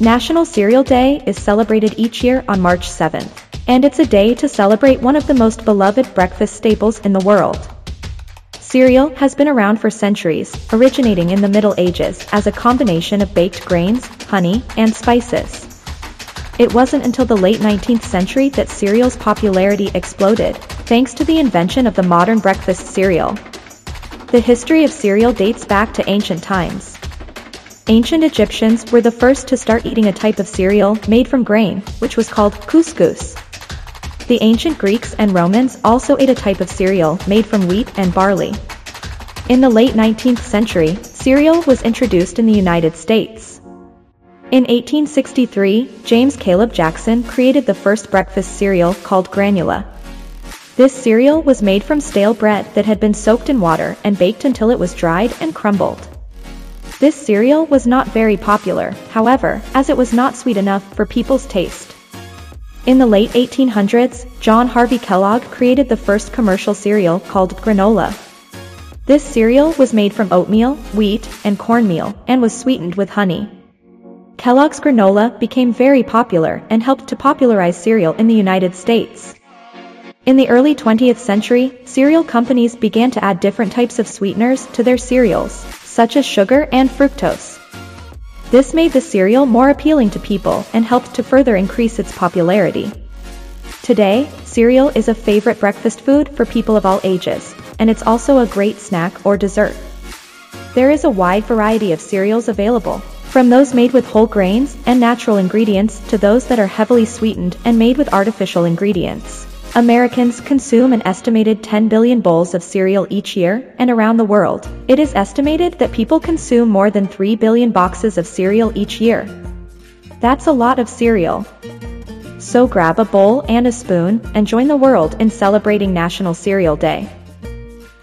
National Cereal Day is celebrated each year on March 7th, and it's a day to celebrate one of the most beloved breakfast staples in the world. Cereal has been around for centuries, originating in the Middle Ages as a combination of baked grains, honey, and spices. It wasn't until the late 19th century that cereal's popularity exploded, thanks to the invention of the modern breakfast cereal. The history of cereal dates back to ancient times. Ancient Egyptians were the first to start eating a type of cereal made from grain, which was called couscous. The ancient Greeks and Romans also ate a type of cereal made from wheat and barley. In the late 19th century, cereal was introduced in the United States. In 1863, James Caleb Jackson created the first breakfast cereal called Granula. This cereal was made from stale bread that had been soaked in water and baked until it was dried and crumbled. This cereal was not very popular, however, as it was not sweet enough for people's taste. In the late 1800s, John Harvey Kellogg created the first commercial cereal called granola. This cereal was made from oatmeal, wheat, and cornmeal, and was sweetened with honey. Kellogg's granola became very popular and helped to popularize cereal in the United States. In the early 20th century, cereal companies began to add different types of sweeteners to their cereals, such as sugar and fructose. This made the cereal more appealing to people and helped to further increase its popularity. Today, cereal is a favorite breakfast food for people of all ages, and it's also a great snack or dessert. There is a wide variety of cereals available, from those made with whole grains and natural ingredients to those that are heavily sweetened and made with artificial ingredients. Americans consume an estimated 10 billion bowls of cereal each year, and around the world, it is estimated that people consume more than 3 billion boxes of cereal each year. That's a lot of cereal. So grab a bowl and a spoon and join the world in celebrating National Cereal Day.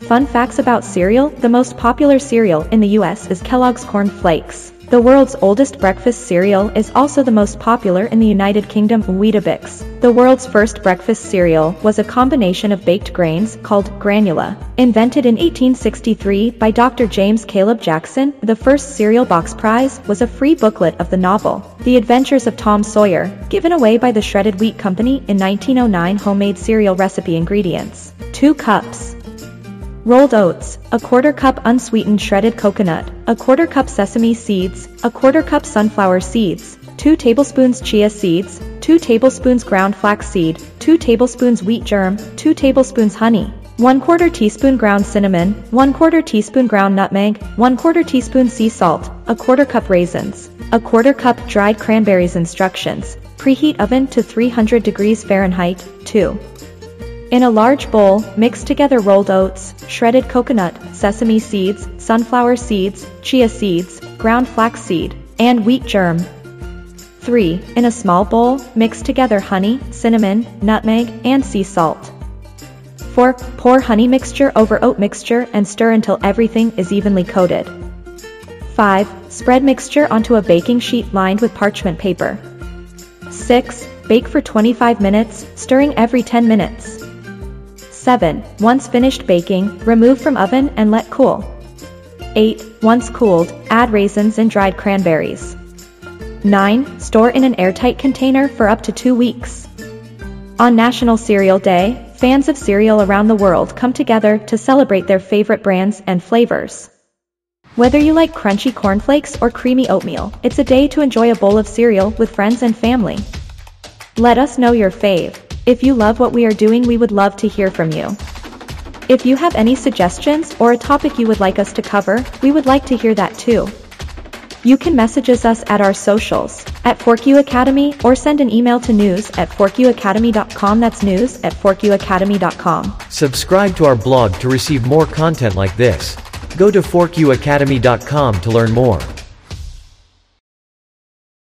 Fun facts about cereal The most popular cereal in the US is Kellogg's Corn Flakes. The world's oldest breakfast cereal is also the most popular in the United Kingdom Weetabix. The world's first breakfast cereal was a combination of baked grains called granula. Invented in 1863 by Dr. James Caleb Jackson, the first cereal box prize was a free booklet of the novel, The Adventures of Tom Sawyer, given away by the Shredded Wheat Company in 1909 homemade cereal recipe ingredients. 2 cups. Rolled oats, a quarter cup unsweetened shredded coconut, a quarter cup sesame seeds, a quarter cup sunflower seeds, 2 tablespoons chia seeds, 2 tablespoons ground flaxseed, 2 tablespoons wheat germ, 2 tablespoons honey, 1 quarter teaspoon ground cinnamon, 1 quarter teaspoon ground nutmeg, 1 quarter teaspoon sea salt, a quarter cup raisins, a quarter cup dried cranberries instructions, preheat oven to 300 degrees Fahrenheit, 2. In a large bowl, mix together rolled oats, shredded coconut, sesame seeds, sunflower seeds, chia seeds, ground flaxseed, and wheat germ. 3. In a small bowl, mix together honey, cinnamon, nutmeg, and sea salt. 4. Pour honey mixture over oat mixture and stir until everything is evenly coated. 5. Spread mixture onto a baking sheet lined with parchment paper. 6. Bake for 25 minutes, stirring every 10 minutes. 7. Once finished baking, remove from oven and let cool. 8. Once cooled, add raisins and dried cranberries. 9. Store in an airtight container for up to 2 weeks. On National Cereal Day, fans of cereal around the world come together to celebrate their favorite brands and flavors. Whether you like crunchy cornflakes or creamy oatmeal, it's a day to enjoy a bowl of cereal with friends and family. Let us know your fave. If you love what we are doing we would love to hear from you. If you have any suggestions or a topic you would like us to cover, we would like to hear that too. You can message us at our socials, at ForkU Academy, or send an email to news at forkuacademy.com. That's news at forkuacademy.com. Subscribe to our blog to receive more content like this. Go to forkuacademy.com to learn more.